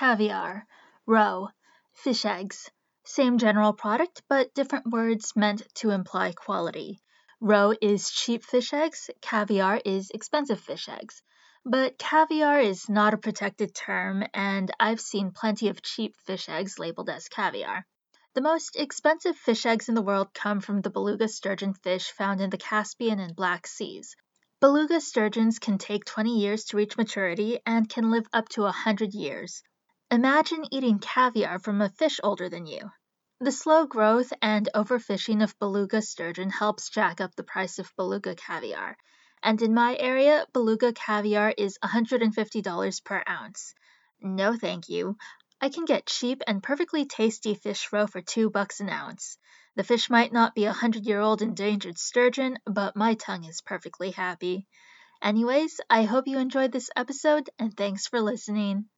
caviar, roe, fish eggs. Same general product, but different words meant to imply quality. Roe is cheap fish eggs, caviar is expensive fish eggs. But caviar is not a protected term, and I've seen plenty of cheap fish eggs labeled as caviar. The most expensive fish eggs in the world come from the beluga sturgeon fish found in the Caspian and Black Seas. Beluga sturgeons can take 20 years to reach maturity and can live up to 100 years. Imagine eating caviar from a fish older than you. The slow growth and overfishing of beluga sturgeon helps jack up the price of beluga caviar, and in my area, beluga caviar is $150 per ounce. No thank you. I can get cheap and perfectly tasty fish roe for two bucks an ounce. The fish might not be a hundred year old endangered sturgeon, but my tongue is perfectly happy. Anyways, I hope you enjoyed this episode and thanks for listening.